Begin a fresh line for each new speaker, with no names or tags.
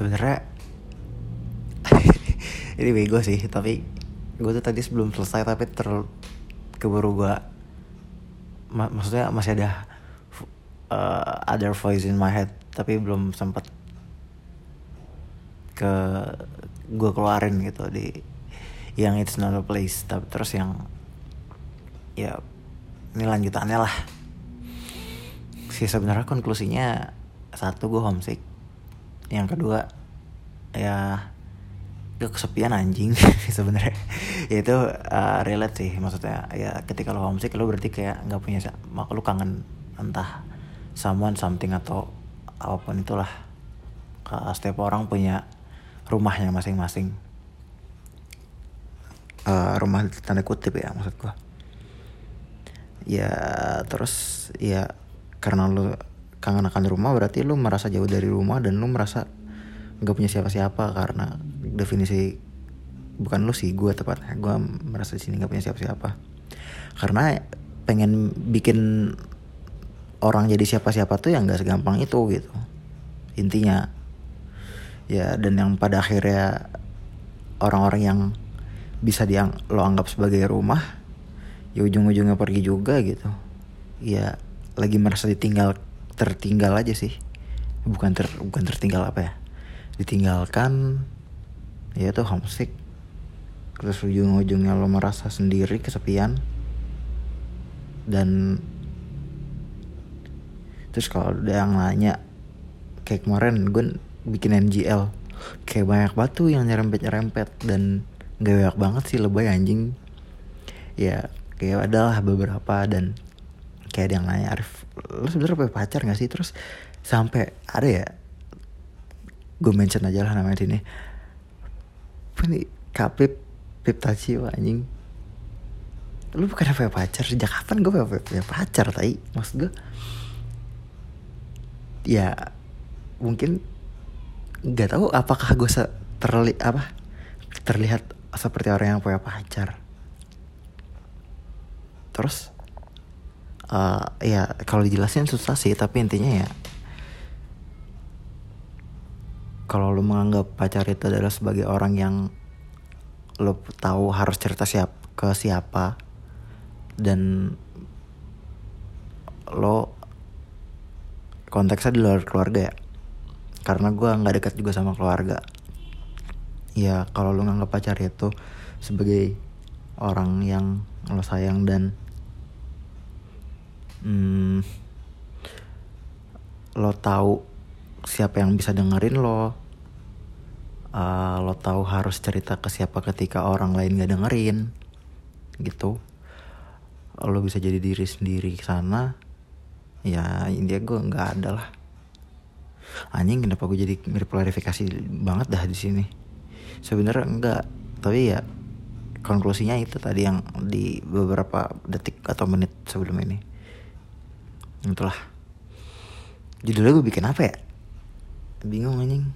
sebenarnya ini bego sih tapi gue tuh tadi sebelum selesai tapi ter keburu gue ma maksudnya masih ada uh, other voice in my head tapi belum sempat ke gue keluarin gitu di yang it's not a place tapi terus yang ya ini lanjutannya lah. Sih sebenarnya konklusinya satu gue homesick yang kedua ya gue kesepian anjing sebenarnya. Ya itu uh, relate sih maksudnya ya ketika lo homesick lo berarti kayak nggak punya mak lo kangen entah someone something atau apa pun itulah. Uh, setiap orang punya rumahnya masing-masing. Uh, rumah tanda kutip ya maksud gue ya terus ya karena lu kangen akan rumah berarti lu merasa jauh dari rumah dan lu merasa nggak punya siapa-siapa karena definisi bukan lu sih gue tepatnya gue merasa di sini nggak punya siapa-siapa. Karena pengen bikin orang jadi siapa-siapa tuh yang nggak segampang itu gitu intinya. Ya dan yang pada akhirnya orang-orang yang bisa diang lo anggap sebagai rumah ya ujung-ujungnya pergi juga gitu. Ya lagi merasa ditinggal tertinggal aja sih. Bukan ter bukan tertinggal apa ya? Ditinggalkan ya itu homesick. Terus ujung-ujungnya lo merasa sendiri kesepian. Dan terus kalau ada yang nanya kayak kemarin gue bikin NGL kayak banyak batu yang nyerempet-nyerempet dan gak banyak banget sih lebay anjing. Ya kayak adalah beberapa dan kayak ada yang nanya Arif lu sebenernya punya pacar gak sih? Terus sampai ada ya gue mention aja lah namanya sini apa nih Kapip Pip Tachi anjing. Lu bukan punya pacar? Sejak kapan gue punya, punya pacar tai? Maksud gue ya mungkin nggak tahu apakah gue terli apa terlihat seperti orang yang punya pacar. Terus uh, ya kalau dijelasin susah sih tapi intinya ya kalau lu menganggap pacar itu adalah sebagai orang yang lo tahu harus cerita siap ke siapa dan lo konteksnya di luar keluarga ya. Karena gue nggak dekat juga sama keluarga. Ya kalau lo nganggap pacar itu sebagai orang yang lo sayang dan hmm, lo tahu siapa yang bisa dengerin lo. Uh, lo tahu harus cerita ke siapa ketika orang lain gak dengerin gitu. Lo bisa jadi diri sendiri sana. Ya intinya gue nggak ada lah. Anjing kenapa gue jadi mirip klarifikasi banget dah di sini? Sebenarnya enggak tapi ya konklusinya itu tadi yang di beberapa detik atau menit sebelum ini itulah judulnya gue bikin apa ya? Bingung anjing